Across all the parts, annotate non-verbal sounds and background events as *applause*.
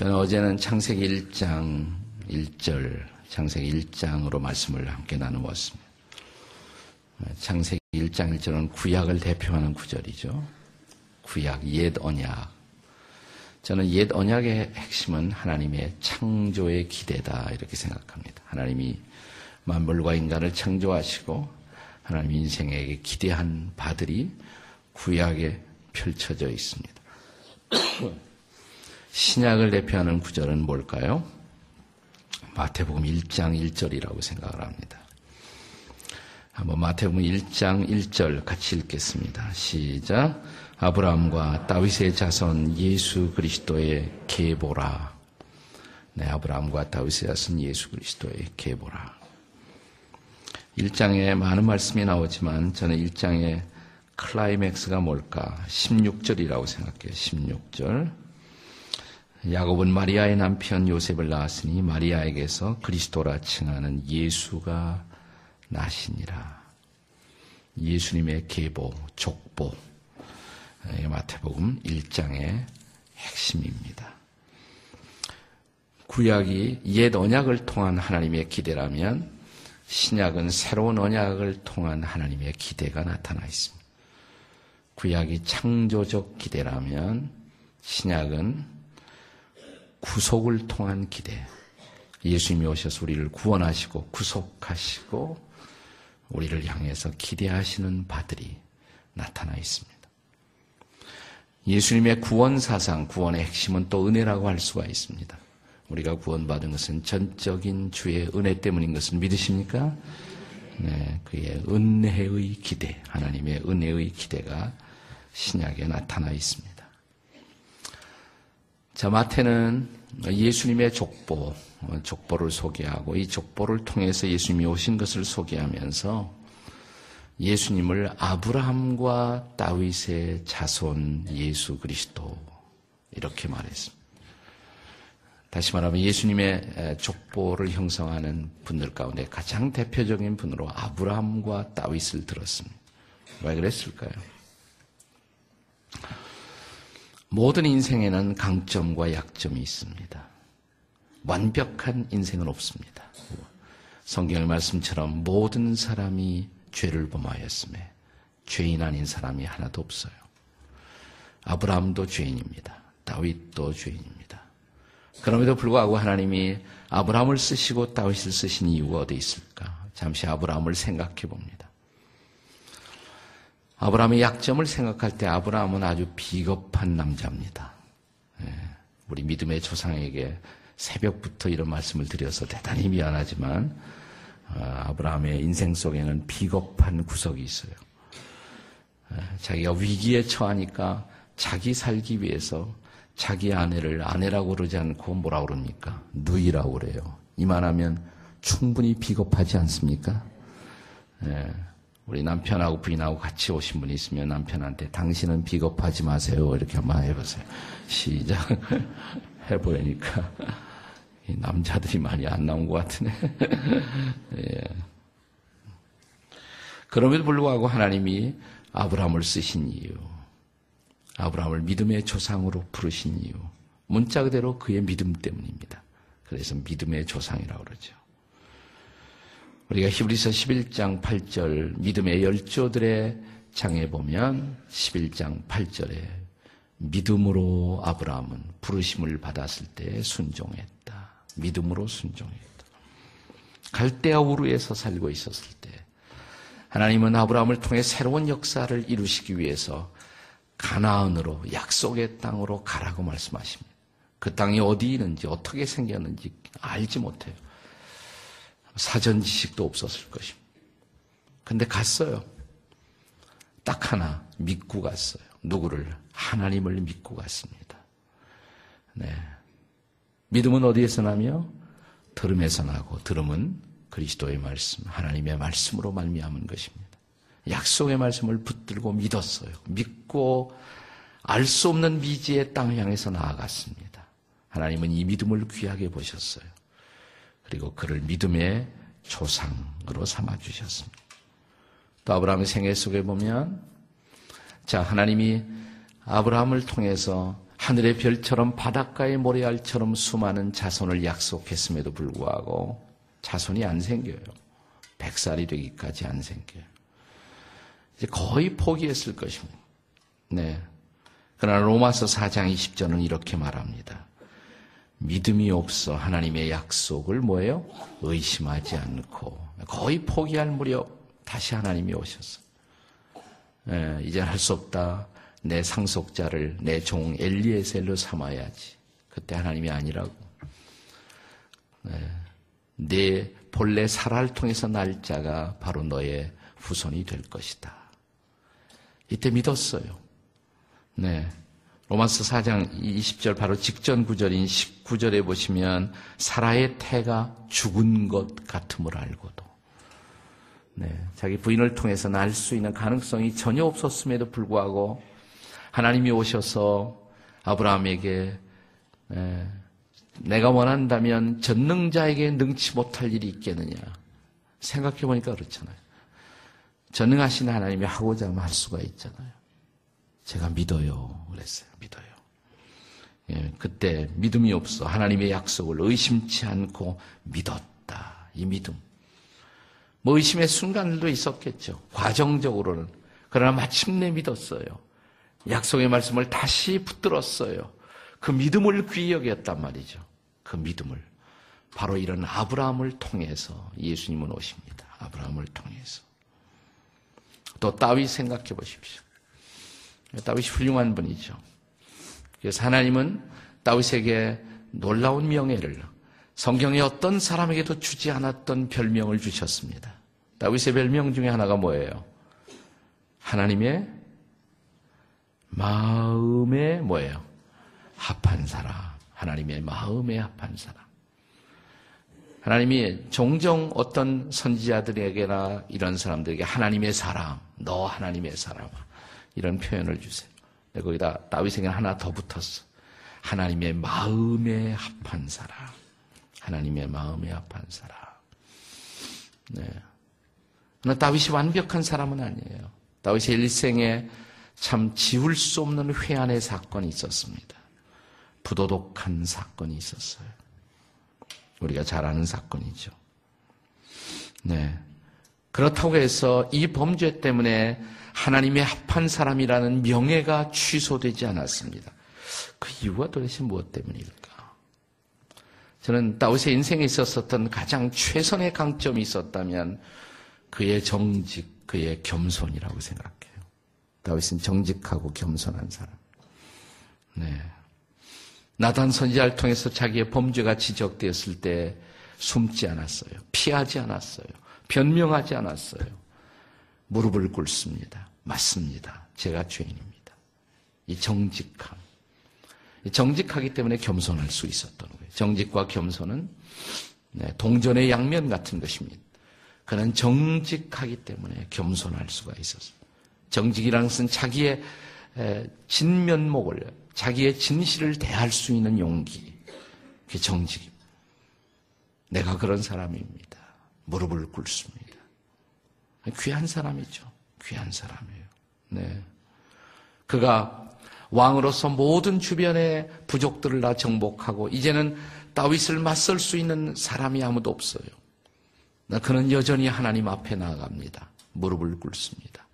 저는 어제는 창세기 1장 1절, 창세기 1장으로 말씀을 함께 나누었습니다. 창세기 1장 1절은 구약을 대표하는 구절이죠. 구약, 옛 언약. 저는 옛 언약의 핵심은 하나님의 창조의 기대다 이렇게 생각합니다. 하나님이 만물과 인간을 창조하시고 하나님 인생에게 기대한 바들이 구약에 펼쳐져 있습니다. 신약을 대표하는 구절은 뭘까요? 마태복음 1장 1절이라고 생각을 합니다. 한번 마태복음 1장 1절 같이 읽겠습니다. 시작. 아브라함과 다윗의 자손 예수 그리스도의 계보라. 네, 아브라함과 다윗의 자손 예수 그리스도의 계보라. 1장에 많은 말씀이 나오지만 저는 1장의 클라이맥스가 뭘까? 16절이라고 생각해요. 16절. 야곱은 마리아의 남편 요셉을 낳았으니 마리아에게서 그리스도라 칭하는 예수가 나시니라. 예수님의 계보, 족보. 마태복음 1장의 핵심입니다. 구약이 옛 언약을 통한 하나님의 기대라면 신약은 새로운 언약을 통한 하나님의 기대가 나타나 있습니다. 구약이 창조적 기대라면 신약은 구속을 통한 기대. 예수님이 오셔서 우리를 구원하시고 구속하시고 우리를 향해서 기대하시는 바들이 나타나 있습니다. 예수님의 구원 사상, 구원의 핵심은 또 은혜라고 할 수가 있습니다. 우리가 구원받은 것은 전적인 주의 은혜 때문인 것을 믿으십니까? 네, 그의 은혜의 기대, 하나님의 은혜의 기대가 신약에 나타나 있습니다. 자, 마태는 예수님의 족보, 족보를 소개하고 이 족보를 통해서 예수님이 오신 것을 소개하면서 예수님을 아브라함과 다윗의 자손 예수 그리스도 이렇게 말했습니다. 다시 말하면 예수님의 족보를 형성하는 분들 가운데 가장 대표적인 분으로 아브라함과 다윗을 들었습니다. 왜 그랬을까요? 모든 인생에는 강점과 약점이 있습니다. 완벽한 인생은 없습니다. 성경의 말씀처럼 모든 사람이 죄를 범하였음에 죄인 아닌 사람이 하나도 없어요. 아브라함도 죄인입니다. 다윗도 죄인입니다. 그럼에도 불구하고 하나님이 아브라함을 쓰시고 다윗을 쓰신 이유가 어디 있을까? 잠시 아브라함을 생각해 봅니다. 아브라함의 약점을 생각할 때 아브라함은 아주 비겁한 남자입니다. 예, 우리 믿음의 조상에게 새벽부터 이런 말씀을 드려서 대단히 미안하지만 아, 아브라함의 인생 속에는 비겁한 구석이 있어요. 예, 자기가 위기에 처하니까 자기 살기 위해서 자기 아내를 아내라고 그러지 않고 뭐라 고 그럽니까? 누이라고 그래요. 이만하면 충분히 비겁하지 않습니까? 예. 우리 남편하고 부인하고 같이 오신 분이 있으면 남편한테 당신은 비겁하지 마세요. 이렇게 한번 해보세요. 시작. *laughs* 해보니까 남자들이 많이 안 나온 것 같으네. *laughs* 예. 그럼에도 불구하고 하나님이 아브라함을 쓰신 이유, 아브라함을 믿음의 조상으로 부르신 이유, 문자 그대로 그의 믿음 때문입니다. 그래서 믿음의 조상이라고 그러죠. 우리가 히브리서 11장 8절 믿음의 열조들의 장에 보면 11장 8절에 믿음으로 아브라함은 부르심을 받았을 때 순종했다. 믿음으로 순종했다. 갈대아 우르에서 살고 있었을 때 하나님은 아브라함을 통해 새로운 역사를 이루시기 위해서 가나안으로 약속의 땅으로 가라고 말씀하십니다. 그 땅이 어디 있는지 어떻게 생겼는지 알지 못해요. 사전 지식도 없었을 것입니다. 근데 갔어요. 딱 하나 믿고 갔어요. 누구를? 하나님을 믿고 갔습니다. 네. 믿음은 어디에서 나며? 들음에서 나고 들음은 그리스도의 말씀, 하나님의 말씀으로 말미암은 것입니다. 약속의 말씀을 붙들고 믿었어요. 믿고 알 수 없는 미지의 땅 향해서 나아갔습니다. 하나님은 이 믿음을 귀하게 보셨어요. 그리고 그를 믿음의 조상으로 삼아 주셨습니다. 또 아브라함의 생애 속에 보면 자 하나님이 아브라함을 통해서 하늘의 별처럼 바닷가의 모래알처럼 수많은 자손을 약속했음에도 불구하고 자손이 안 생겨요. 백살이 되기까지 안 생겨요. 이제 거의 포기했을 것입니다. 네. 그러나 로마서 4장 20절은 이렇게 말합니다. 믿음이 없어 하나님의 약속을 뭐예요? 의심하지 않고 거의 포기할 무렵 다시 하나님이 오셨어. 예, 이제 할 수 없다. 내 상속자를 내 종 엘리에셀로 삼아야지. 그때 하나님이 아니라고. 예, 내 본래 사라를 통해서 날 자가 바로 너의 후손이 될 것이다. 이때 믿었어요. 네. 로마서 4장 20절 바로 직전 구절인 19절에 보시면 사라의 태가 죽은 것 같음을 알고도 네, 자기 부인을 통해서 날 수 있는 가능성이 전혀 없었음에도 불구하고 하나님이 오셔서 아브라함에게 네, 내가 원한다면 전능자에게 능치 못할 일이 있겠느냐 생각해 보니까 그렇잖아요. 전능하신 하나님이 하고자 하면 할 수가 있잖아요. 제가 믿어요. 그랬어요. 믿어요. 예, 그때 믿음이 없어 하나님의 약속을 의심치 않고 믿었다. 이 믿음. 뭐 의심의 순간들도 있었겠죠. 과정적으로는. 그러나 마침내 믿었어요. 약속의 말씀을 다시 붙들었어요. 그 믿음을 귀히 여겼단 말이죠. 그 믿음을. 바로 이런 아브라함을 통해서 예수님은 오십니다. 아브라함을 통해서. 또 다윗 생각해 보십시오. 다윗이 훌륭한 분이죠. 그래서 하나님은 다윗에게 놀라운 명예를 성경의 어떤 사람에게도 주지 않았던 별명을 주셨습니다. 다윗의 별명 중에 하나가 뭐예요? 하나님의 마음에 뭐예요? 합한 사람. 하나님의 마음에 합한 사람. 하나님이 종종 어떤 선지자들에게나 이런 사람들에게 하나님의 사람, 너 하나님의 사람. 이런 표현을 주세요. 거기다 다윗에게 하나 더 붙었어. 하나님의 마음에 합한 사람. 하나님의 마음에 합한 사람. 네. 그러나 다윗이 완벽한 사람은 아니에요. 다윗의 일생에 참 지울 수 없는 회한의 사건이 있었습니다. 부도덕한 사건이 있었어요. 우리가 잘 아는 사건이죠. 네. 그렇다고 해서 이 범죄 때문에 하나님의 합한 사람이라는 명예가 취소되지 않았습니다. 그 이유가 도대체 무엇 때문일까? 저는 다윗의 인생에 있었었던 가장 최선의 강점이 있었다면 그의 정직, 그의 겸손이라고 생각해요. 다윗은 정직하고 겸손한 사람. 네. 나단 선지자를 통해서 자기의 범죄가 지적되었을 때 숨지 않았어요. 피하지 않았어요. 변명하지 않았어요. 무릎을 꿇습니다. 맞습니다. 제가 죄인입니다. 이 정직함. 정직하기 때문에 겸손할 수 있었던 거예요. 정직과 겸손은 네, 동전의 양면 같은 것입니다. 그는 정직하기 때문에 겸손할 수가 있었어요. 정직이라는 것은 자기의 진면목을, 자기의 진실을 대할 수 있는 용기. 그게 정직입니다. 내가 그런 사람입니다. 무릎을 꿇습니다. 귀한 사람이죠. 귀한 사람이에요. 네. 그가 왕으로서 모든 주변의 부족들을 다 정복하고 이제는 다윗을 맞설 수 있는 사람이 아무도 없어요. 그는 여전히 하나님 앞에 나아갑니다. 무릎을 꿇습니다.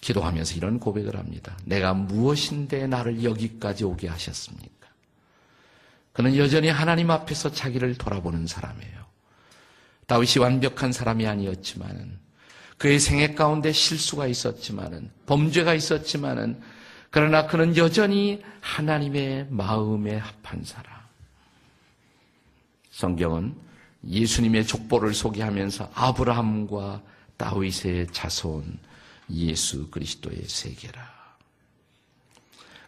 기도하면서 이런 고백을 합니다. 내가 무엇인데 나를 여기까지 오게 하셨습니까? 그는 여전히 하나님 앞에서 자기를 돌아보는 사람이에요. 다윗이 완벽한 사람이 아니었지만 그의 생애 가운데 실수가 있었지만은 범죄가 있었지만은 그러나 그는 여전히 하나님의 마음에 합한 사람. 성경은 예수님의 족보를 소개하면서 아브라함과 다윗의 자손 예수 그리스도의 세계라.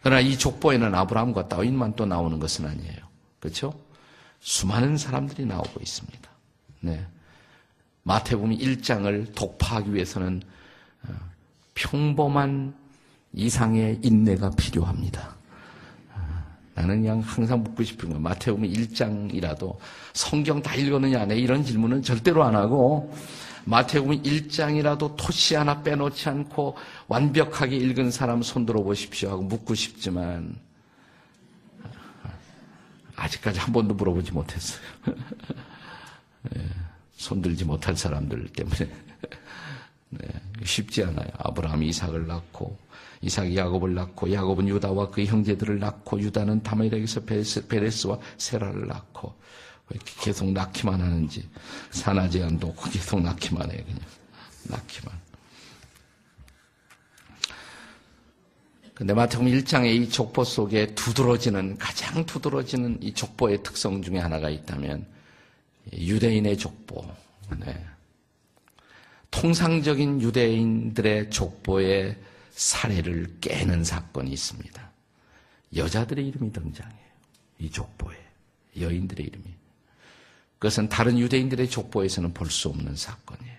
그러나 이 족보에는 아브라함과 다윗만 또 나오는 것은 아니에요. 그렇죠? 수많은 사람들이 나오고 있습니다. 네. 마태복음 1장을 독파하기 위해서는 어, 평범한 이상의 인내가 필요합니다. 어, 나는 그냥 항상 묻고 싶은 거 마태복음 1장이라도 성경 다 읽었느냐 내 이런 질문은 절대로 안 하고 마태복음 1장이라도 토시 하나 빼놓지 않고 완벽하게 읽은 사람 손들어 보십시오 하고 묻고 싶지만 아직까지 한 번도 물어보지 못했어요. *laughs* 예, 손들지 못할 사람들 때문에 *laughs* 네, 쉽지 않아요. 아브라함이 이삭을 낳고 이삭이 야곱을 낳고 야곱은 유다와 그 형제들을 낳고 유다는 다멜에게서 베레스와 세라를 낳고 왜 이렇게 계속 낳기만 하는지 산하지 않도 계속 낳기만 해 그냥 낳기만. 근데 마태복음 1장의 이 족보 속에 두드러지는 가장 두드러지는 이 족보의 특성 중에 하나가 있다면 유대인의 족보. 네. 통상적인 유대인들의 족보의 사례를 깨는 사건이 있습니다. 여자들의 이름이 등장해요. 이 족보에. 여인들의 이름이. 그것은 다른 유대인들의 족보에서는 볼 수 없는 사건이에요.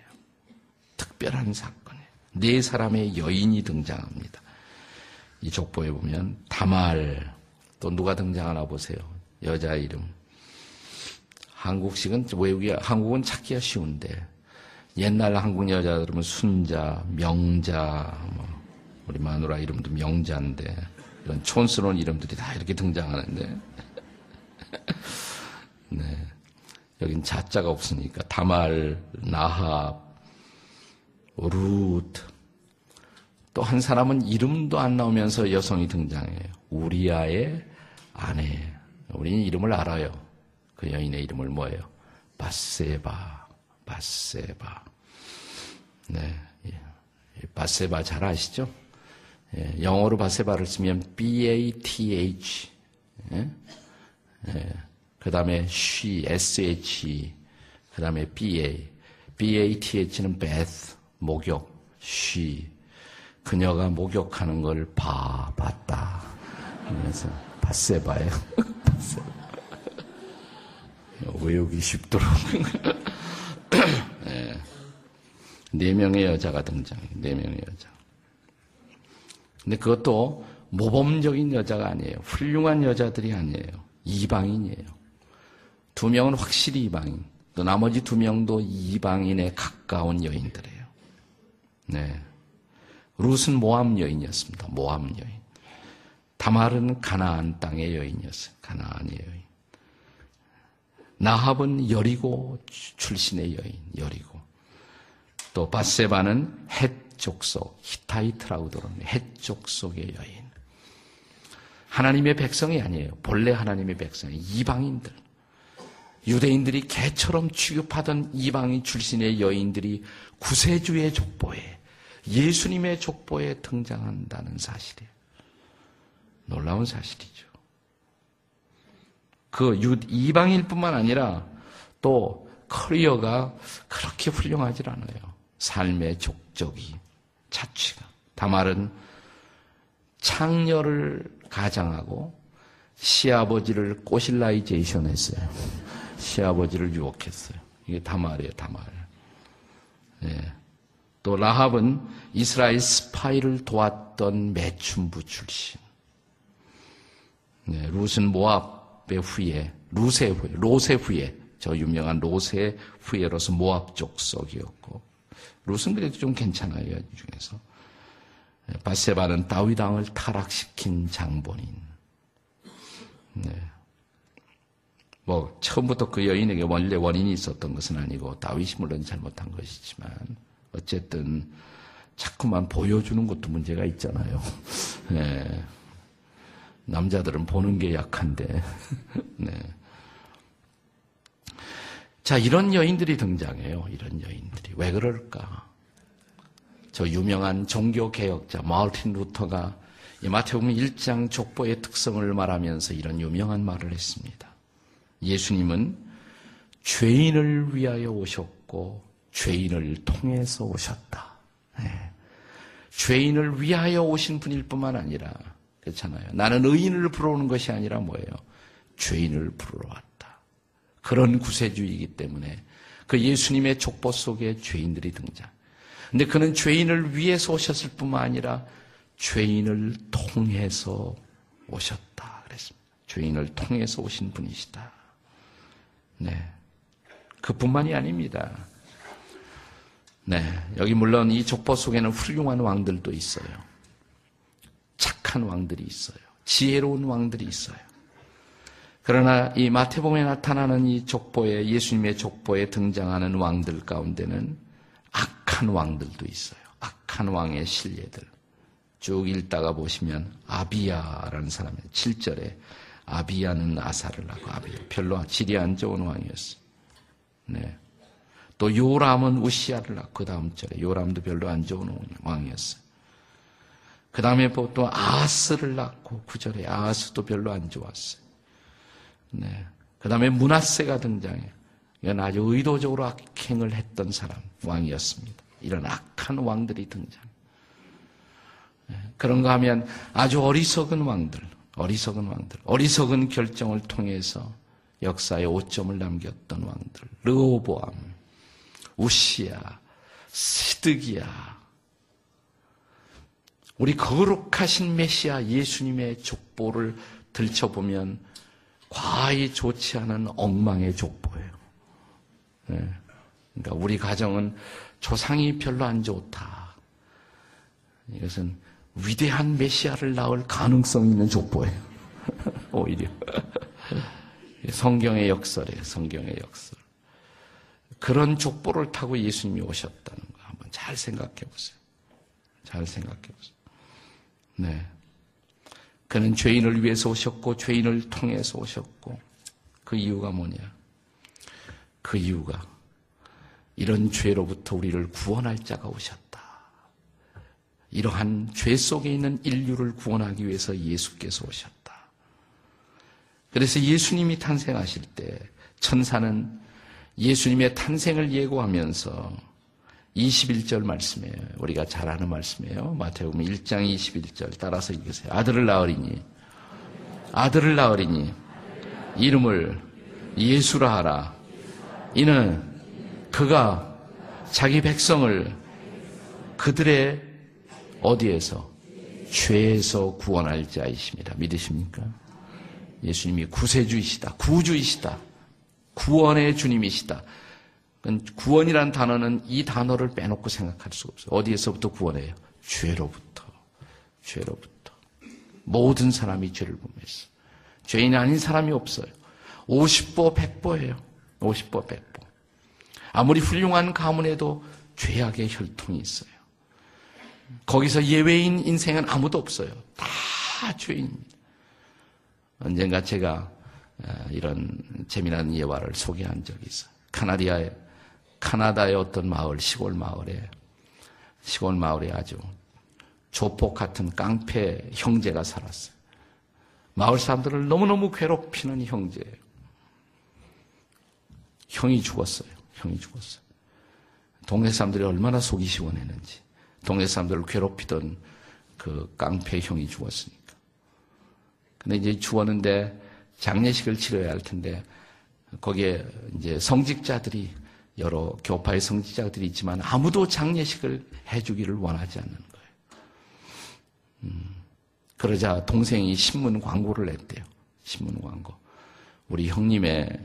특별한 사건이에요. 네 사람의 여인이 등장합니다. 이 족보에 보면 다말 또 누가 등장하나 보세요. 여자 이름. 한국식은 외국이 한국은 찾기가 쉬운데 옛날 한국 여자들은 순자, 명자, 뭐 우리 마누라 이름도 명자인데 이런 촌스러운 이름들이 다 이렇게 등장하는데 *laughs* 네 여긴 자자가 없으니까 다말, 나합, 루트 또 한 사람은 이름도 안 나오면서 여성이 등장해요. 우리아의 아내. 우리는 이름을 알아요. 그 여인의 이름을 뭐예요? 바세바. 바세바. 네. 바세바 잘 아시죠? 예, 영어로 바세바를 쓰면 B-A-T-H. 예? 예. 그 다음에 she, S-H. 그 다음에 B-A. B-A-T-H는 bath, 목욕, she. 그녀가 목욕하는 걸 봐, 봤다. 그래서 바세바예요. *laughs* 외우기 쉽도록. *laughs* 네. 네 명의 여자가 등장해. 네 명의 여자. 근데 그것도 모범적인 여자가 아니에요. 훌륭한 여자들이 아니에요. 이방인이에요. 두 명은 확실히 이방인. 또 나머지 두 명도 이방인에 가까운 여인들이에요. 네. 룻은 모함 여인이었습니다. 모함 여인. 다말은 가나안 땅의 여인이었어요. 가나안의 여인. 나합은 여리고 출신의 여인, 여리고. 또 바세바는 헷 족 속, 히타이트라고 들어옵니다. 헷 족 속의 여인. 하나님의 백성이 아니에요. 본래 하나님의 백성이 이방인들. 유대인들이 개처럼 취급하던 이방인 출신의 여인들이 구세주의 족보에 예수님의 족보에 등장한다는 사실이에요. 놀라운 사실이죠. 그 이방일 뿐만 아니라 또 커리어가 그렇게 훌륭하지 않아요. 삶의 족적이, 자취가. 다말은 창녀를 가장하고 시아버지를 꼬실라이제이션 했어요. *laughs* 시아버지를 유혹했어요. 이게 다말이에요, 다말. 네. 또 라합은 이스라엘 스파이를 도왔던 매춘부 출신. 네, 룻은 모압 의 후예, 룻의 후예, 롯의 후예, 저 유명한 롯의 후예로서 모압 족속이었고, 룻은 그래도 좀 괜찮아요, 이 중에서. 네, 바세바는 다윗 왕을 타락시킨 장본인. 네. 뭐 처음부터 그 여인에게 원래 원인이 있었던 것은 아니고 다윗이 물론 잘못한 것이지만 어쨌든 자꾸만 보여주는 것도 문제가 있잖아요. *laughs* 네. 남자들은 보는 게 약한데. *laughs* 네. 자, 이런 여인들이 등장해요. 이런 여인들이. 왜 그럴까? 저 유명한 종교개혁자 마르틴 루터가 이 마태복음 1장 족보의 특성을 말하면서 이런 유명한 말을 했습니다. 예수님은 죄인을 위하여 오셨고 죄인을 통해서 오셨다. 네. 죄인을 위하여 오신 분일 뿐만 아니라 그렇잖아요. 나는 의인을 부러오는 것이 아니라 뭐예요? 죄인을 부르러 왔다. 그런 구세주이기 때문에 그 예수님의 족보 속에 죄인들이 등장. 근데 그는 죄인을 위해서 오셨을 뿐만 아니라 죄인을 통해서 오셨다. 그랬습니다. 죄인을 통해서 오신 분이시다. 네. 그뿐만이 아닙니다. 네. 여기 물론 이 족보 속에는 훌륭한 왕들도 있어요. 착한 왕들이 있어요. 지혜로운 왕들이 있어요. 그러나 이 마태복음에 나타나는 이 족보에 예수님의 족보에 등장하는 왕들 가운데는 악한 왕들도 있어요. 악한 왕의 신뢰들. 쭉 읽다가 보시면 아비야라는 사람이 7절에 아비야는 아사를 하고 아비야 별로 질이 안 좋은 왕이었어요. 네. 또 요람은 우시아를 낳고 그 다음 절에 요람도 별로 안 좋은 왕이었어요. 그 다음에 또 아스를 낳고 구절에 아스도 별로 안 좋았어요. 네. 그 다음에 문하세가 등장해요. 이건 아주 의도적으로 악행을 했던 사람, 왕이었습니다. 이런 악한 왕들이 등장. 네. 그런가 하면 아주 어리석은 왕들, 어리석은 왕들, 어리석은 결정을 통해서 역사에 오점을 남겼던 왕들, 르호보암, 우시야, 시드기야, 우리 거룩하신 메시아 예수님의 족보를 들춰보면 과히 좋지 않은 엉망의 족보예요. 네. 그러니까 우리 가정은 조상이 별로 안 좋다. 이것은 위대한 메시아를 낳을 가능성 있는 족보예요. *laughs* 오히려. 성경의 역설이에요. 성경의 역설. 그런 족보를 타고 예수님이 오셨다는 거 한번 잘 생각해 보세요. 잘 생각해 보세요. 네. 그는 죄인을 위해서 오셨고 죄인을 통해서 오셨고 그 이유가 뭐냐? 그 이유가 이런 죄로부터 우리를 구원할 자가 오셨다. 이러한 죄 속에 있는 인류를 구원하기 위해서 예수께서 오셨다. 그래서 예수님이 탄생하실 때 천사는 예수님의 탄생을 예고하면서 21절 말씀이에요. 우리가 잘 아는 말씀이에요. 마태복음 1장 21절 따라서 읽으세요. 아들을 낳으리니 아들을 낳으리니 이름을 예수라 하라. 이는 그가 자기 백성을 그들의 어디에서 죄에서 구원할 자이십니다. 믿으십니까? 예수님이 구세주이시다. 구주이시다. 구원의 주님이시다. 구원이란 단어는 이 단어를 빼놓고 생각할 수가 없어요. 어디에서부터 구원해요? 죄로부터. 죄로부터. 모든 사람이 죄를 범했어. 죄인이 아닌 사람이 없어요. 50보 100보예요. 50보 100보. 아무리 훌륭한 가문에도 죄악의 혈통이 있어요. 거기서 예외인 인생은 아무도 없어요. 다 죄인입니다. 언젠가 제가 어, 이런 재미난 예화를 소개한 적이 있어요. 카나디아에 카나다의 어떤 마을, 시골 마을에, 시골 마을에 아주 조폭 같은 깡패 형제가 살았어요. 마을 사람들을 너무너무 괴롭히는 형제예요. 형이 죽었어요. 형이 죽었어요. 동네 사람들이 얼마나 속이 시원했는지. 동네 사람들을 괴롭히던 그 깡패 형이 죽었으니까. 근데 이제 죽었는데 장례식을 치러야 할 텐데 거기에 이제 성직자들이 여러 교파의 성지자들이 있지만 아무도 장례식을 해주기를 원하지 않는 거예요. 음, 그러자 동생이 신문 광고를 냈대요. 신문 광고. 우리 형님의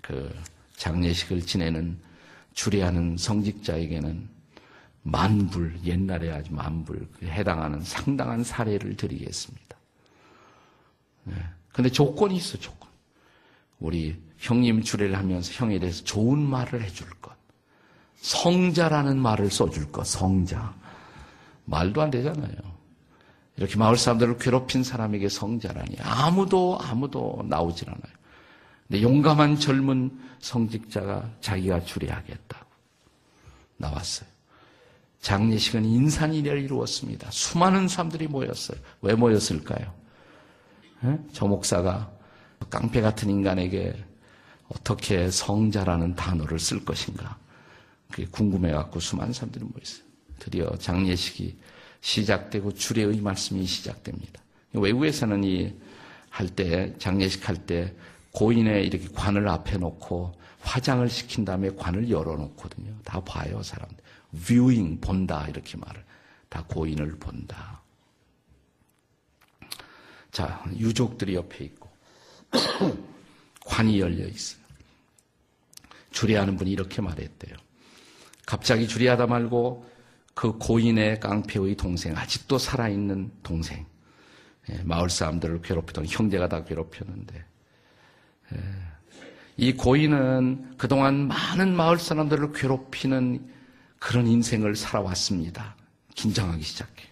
그 장례식을 지내는 주례하는 성직자에게는 만불, 옛날에 아주 만불, 그 해당하는 상당한 사례를 드리겠습니다. 네. 근데 조건이 있어, 조건. 우리 형님 주례를 하면서 형에 대해서 좋은 말을 해줄 것. 성자라는 말을 써줄 것, 성자. 말도 안 되잖아요. 이렇게 마을 사람들을 괴롭힌 사람에게 성자라니. 아무도, 아무도 나오질 않아요. 근데 용감한 젊은 성직자가 자기가 주례하겠다고 나왔어요. 장례식은 인산이를 이루었습니다. 수많은 사람들이 모였어요. 왜 모였을까요? 저 목사가 깡패 같은 인간에게 어떻게 성자라는 단어를 쓸 것인가. 그게 궁금해갖고 수많은 사람들이 모였어요. 드디어 장례식이 시작되고 주례의 말씀이 시작됩니다. 외국에서는 이 할 때, 장례식 할 때 고인의 이렇게 관을 앞에 놓고 화장을 시킨 다음에 관을 열어놓거든요. 다 봐요, 사람들. viewing, 본다, 이렇게 말을. 다 고인을 본다. 자, 유족들이 옆에 있고, *coughs* 관이 열려 있어요. 주례하는 분이 이렇게 말했대요. 갑자기 주례하다 말고 그 고인의 깡패의 동생, 아직도 살아있는 동생, 예, 마을 사람들을 괴롭히던 형제가 다 괴롭혔는데 예. 이 고인은 그동안 많은 마을 사람들을 괴롭히는 그런 인생을 살아왔습니다. 긴장하기 시작해요.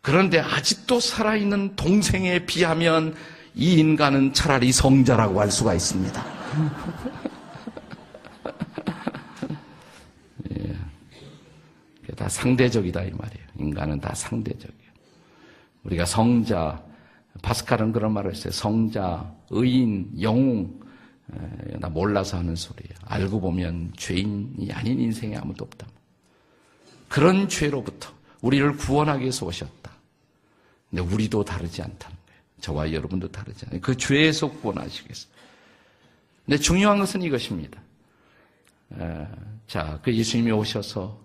그런데 아직도 살아있는 동생에 비하면 이 인간은 차라리 성자라고 할 수가 있습니다. *laughs* 예. 다 상대적이다 이 말이에요. 인간은 다 상대적이에요. 우리가 성자, 파스칼은 그런 말을 했어요. 성자, 의인, 영웅, 나 몰라서 하는 소리예요. 알고 보면 죄인이 아닌 인생에 아무도 없다. 그런 죄로부터 우리를 구원하기 위해서 오셨다. 근데 우리도 다르지 거예요. 저와 여러분도 다르지 않아요. 그 죄에서 구원하시겠어요. 근데 중요한 것은 이것입니다. 자, 그 예수님이 오셔서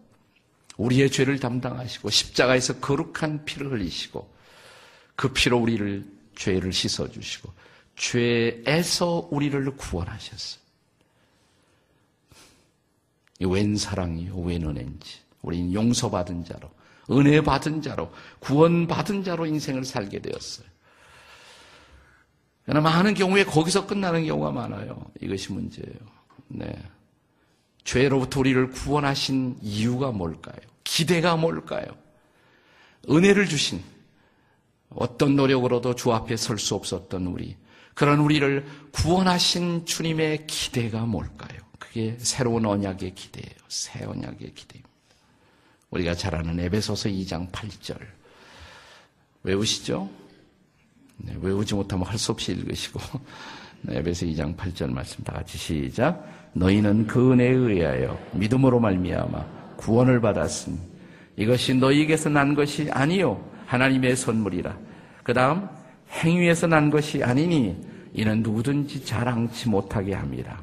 우리의 죄를 담당하시고 십자가에서 거룩한 피를 흘리시고 그 피로 우리를 죄를 씻어 주시고 죄에서 우리를 구원하셨어요. 웬 사랑이요, 웬 은혜인지. 우리는 용서받은 자로, 은혜 받은 자로, 구원 받은 자로 인생을 살게 되었어요. 그러나 많은 경우에 거기서 끝나는 경우가 많아요. 이것이 문제예요. 네. 죄로부터 우리를 구원하신 이유가 뭘까요? 기대가 뭘까요? 은혜를 주신 어떤 노력으로도 주 앞에 설 수 없었던 우리, 그런 우리를 구원하신 주님의 기대가 뭘까요? 그게 새로운 언약의 기대예요. 새 언약의 기대입니다. 우리가 잘 아는 에베소서 2장 8절. 외우시죠? 네, 외우지 못하면 할 수 없이 읽으시고. *laughs* 네, 에베소 2장 8절 말씀 다 같이 시작. 너희는 그 은혜에 의하여 믿음으로 말미암아 구원을 받았으니 이것이 너희에게서 난 것이 아니요 하나님의 선물이라. 그 다음 행위에서 난 것이 아니니 이는 누구든지 자랑치 못하게 합니다.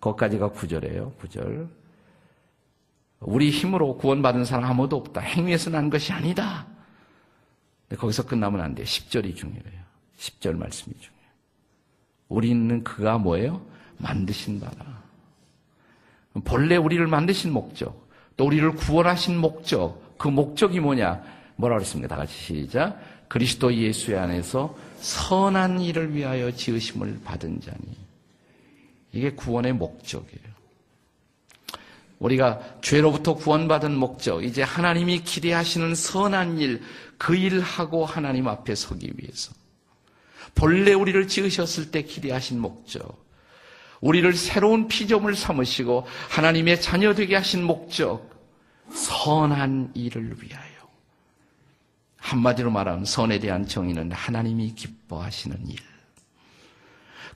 거기까지가 구절이에요. 구절. 우리 힘으로 구원받은 사람 아무도 없다. 행위에서 난 것이 아니다. 거기서 끝나면 안 돼요. 10절이 중요해요. 10절 말씀이 중요해요. 우리는 그가 뭐예요? 만드신 바라. 본래 우리를 만드신 목적, 또 우리를 구원하신 목적, 그 목적이 뭐냐? 뭐라 그랬습니까? 다 같이 시작. 그리스도 예수 안에서 선한 일을 위하여 지으심을 받은 자니. 이게 구원의 목적이에요. 우리가 죄로부터 구원받은 목적, 이제 하나님이 기대하시는 선한 일, 그 일하고 하나님 앞에 서기 위해서. 본래 우리를 지으셨을 때 기대하신 목적, 우리를 새로운 피조물 삼으시고 하나님의 자녀 되게 하신 목적, 선한 일을 위하여. 한마디로 말하면 선에 대한 정의는 하나님이 기뻐하시는 일.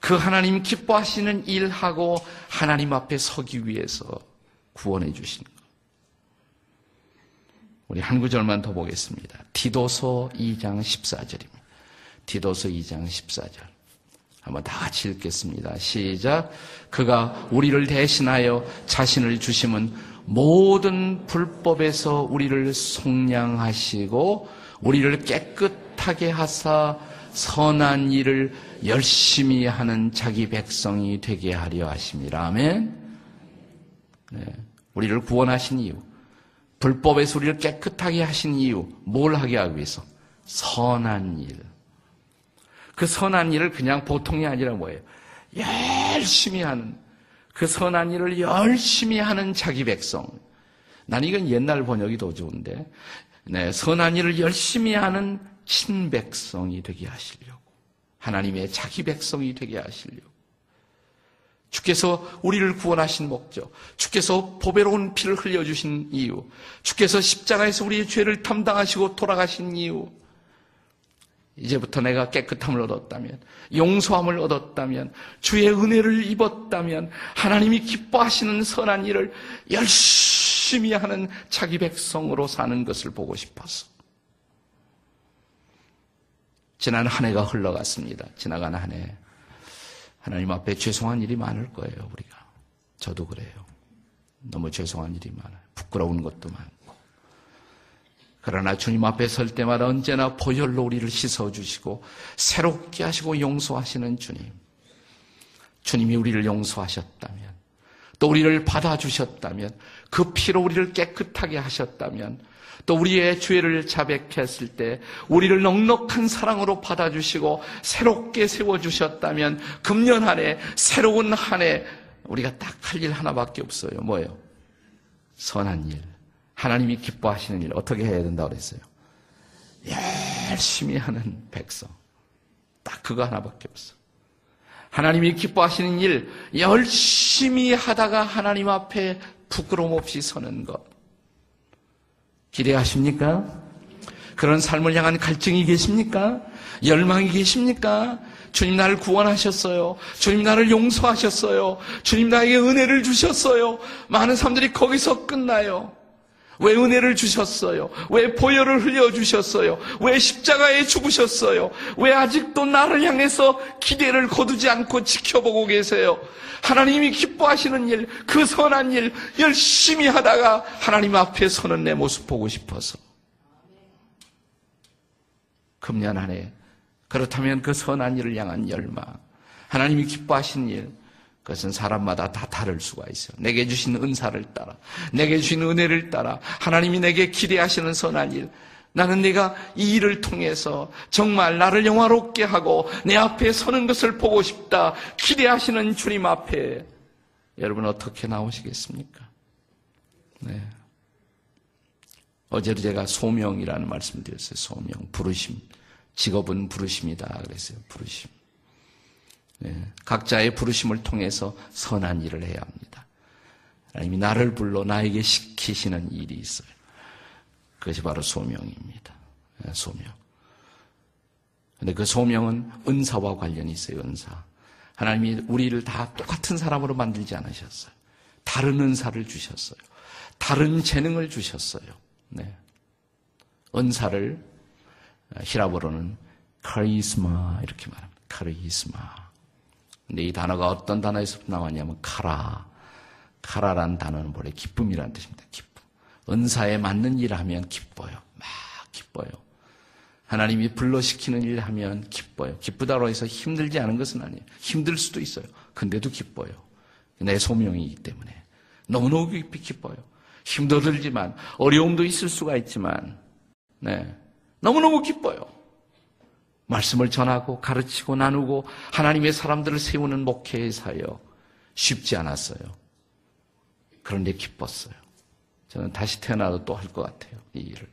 그 하나님 기뻐하시는 일하고 하나님 앞에 서기 위해서 구원해 주신 것. 우리 한 구절만 더 보겠습니다. 디도서 2장 14절입니다. 디도서 2장 14절. 한번 다 같이 읽겠습니다. 시작. 그가 우리를 대신하여 자신을 주심은 모든 불법에서 우리를 속량하시고 우리를 깨끗하게 하사 선한 일을 열심히 하는 자기 백성이 되게 하려 하심이라. 아멘. 네. 우리를 구원하신 이유. 불법에서 우리를 깨끗하게 하신 이유. 뭘 하게 하기 위해서? 선한 일. 그 선한 일을 그냥 보통이 아니라 뭐예요? 열심히 하는, 그 선한 일을 열심히 하는 자기 백성. 난 이건 옛날 번역이 더 좋은데, 네, 선한 일을 열심히 하는 친백성이 되게 하시려고. 하나님의 자기 백성이 되게 하시려고. 주께서 우리를 구원하신 목적, 주께서 보배로운 피를 흘려주신 이유, 주께서 십자가에서 우리의 죄를 담당하시고 돌아가신 이유, 이제부터 내가 깨끗함을 얻었다면, 용서함을 얻었다면, 주의 은혜를 입었다면, 하나님이 기뻐하시는 선한 일을 열심히 하는 자기 백성으로 사는 것을 보고 싶어서. 지난 한 해가 흘러갔습니다. 지나간 한 해. 하나님 앞에 죄송한 일이 많을 거예요, 우리가. 저도 그래요. 너무 죄송한 일이 많아요. 부끄러운 것도 많고. 그러나 주님 앞에 설 때마다 언제나 보혈로 우리를 씻어주시고 새롭게 하시고 용서하시는 주님. 주님이 우리를 용서하셨다면 또 우리를 받아주셨다면 그 피로 우리를 깨끗하게 하셨다면 또 우리의 죄를 자백했을 때 우리를 넉넉한 사랑으로 받아주시고 새롭게 세워주셨다면 금년 한 해 새로운 한 해 우리가 딱 할 일 하나밖에 없어요. 뭐예요? 선한 일. 하나님이 기뻐하시는 일 어떻게 해야 된다고 그랬어요? 열심히 하는 백성. 딱 그거 하나밖에 없어. 하나님이 기뻐하시는 일 열심히 하다가 하나님 앞에 부끄러움 없이 서는 것. 기대하십니까? 그런 삶을 향한 갈증이 계십니까? 열망이 계십니까? 주님 나를 구원하셨어요. 주님 나를 용서하셨어요. 주님 나에게 은혜를 주셨어요. 많은 사람들이 거기서 끝나요. 왜 은혜를 주셨어요? 왜 보혈을 흘려주셨어요? 왜 십자가에 죽으셨어요? 왜 아직도 나를 향해서 기대를 거두지 않고 지켜보고 계세요? 하나님이 기뻐하시는 일, 그 선한 일 열심히 하다가 하나님 앞에 서는 내 모습 보고 싶어서. 금년 안에 그렇다면 그 선한 일을 향한 열망, 하나님이 기뻐하시는 일, 그것은 사람마다 다 다를 수가 있어요. 내게 주신 은사를 따라, 내게 주신 은혜를 따라, 하나님이 내게 기대하시는 선한 일, 나는 내가 이 일을 통해서 정말 나를 영화롭게 하고 내 앞에 서는 것을 보고 싶다. 기대하시는 주님 앞에 여러분 어떻게 나오시겠습니까? 네. 어제도 제가 소명이라는 말씀 드렸어요. 소명, 부르심. 직업은 부르심이다. 그랬어요. 부르심. 네. 각자의 부르심을 통해서 선한 일을 해야 합니다. 하나님이 나를 불러 나에게 시키시는 일이 있어요. 그것이 바로 소명입니다. 네, 소명. 근데 그 소명은 은사와 관련이 있어요, 은사. 하나님이 우리를 다 똑같은 사람으로 만들지 않으셨어요. 다른 은사를 주셨어요. 다른 재능을 주셨어요. 네. 은사를 히라보로는 카리스마 이렇게 말합니다. 카리스마. 근데 이 단어가 어떤 단어에서 나왔냐면 카라. 카라란 단어는 원래 기쁨이라는 뜻입니다. 기쁨. 은사에 맞는 일을 하면 기뻐요. 막 기뻐요. 하나님이 불러시키는 일을 하면 기뻐요. 기쁘다고 해서 힘들지 않은 것은 아니에요. 힘들 수도 있어요. 근데도 기뻐요. 내 소명이기 때문에. 너무너무 깊이 기뻐요. 힘도 들지만, 어려움도 있을 수가 있지만, 네. 너무너무 기뻐요. 말씀을 전하고 가르치고 나누고 하나님의 사람들을 세우는 목회의 사역 쉽지 않았어요. 그런데 기뻤어요. 저는 다시 태어나도 또 할 것 같아요. 이 일을.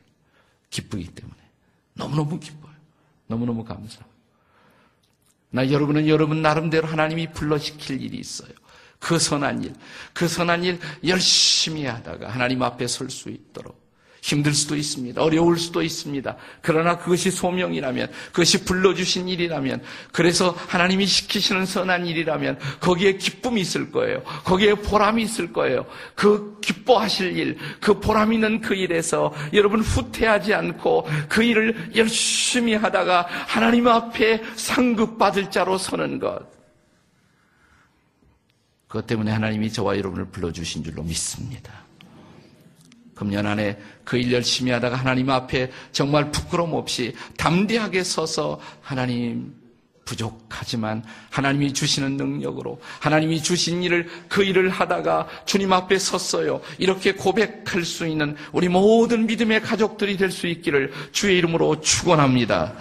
기쁘기 때문에. 너무너무 기뻐요. 너무너무 감사해요. 나 여러분은 여러분 나름대로 하나님이 불러시킬 일이 있어요. 그 선한 일, 그 선한 일 열심히 하다가 하나님 앞에 설 수 있도록 힘들 수도 있습니다. 어려울 수도 있습니다. 그러나 그것이 소명이라면, 그것이 불러주신 일이라면, 그래서 하나님이 시키시는 선한 일이라면, 거기에 기쁨이 있을 거예요. 거기에 보람이 있을 거예요. 그 기뻐하실 일, 그 보람 있는 그 일에서 여러분 후퇴하지 않고 그 일을 열심히 하다가 하나님 앞에 상급받을 자로 서는 것. 그것 때문에 하나님이 저와 여러분을 불러주신 줄로 믿습니다. 금년 안에 그 일 열심히 하다가 하나님 앞에 정말 부끄럼 없이 담대하게 서서 하나님 부족하지만 하나님이 주시는 능력으로 하나님이 주신 일을 그 일을 하다가 주님 앞에 섰어요. 이렇게 고백할 수 있는 우리 모든 믿음의 가족들이 될 수 있기를 주의 이름으로 축원합니다.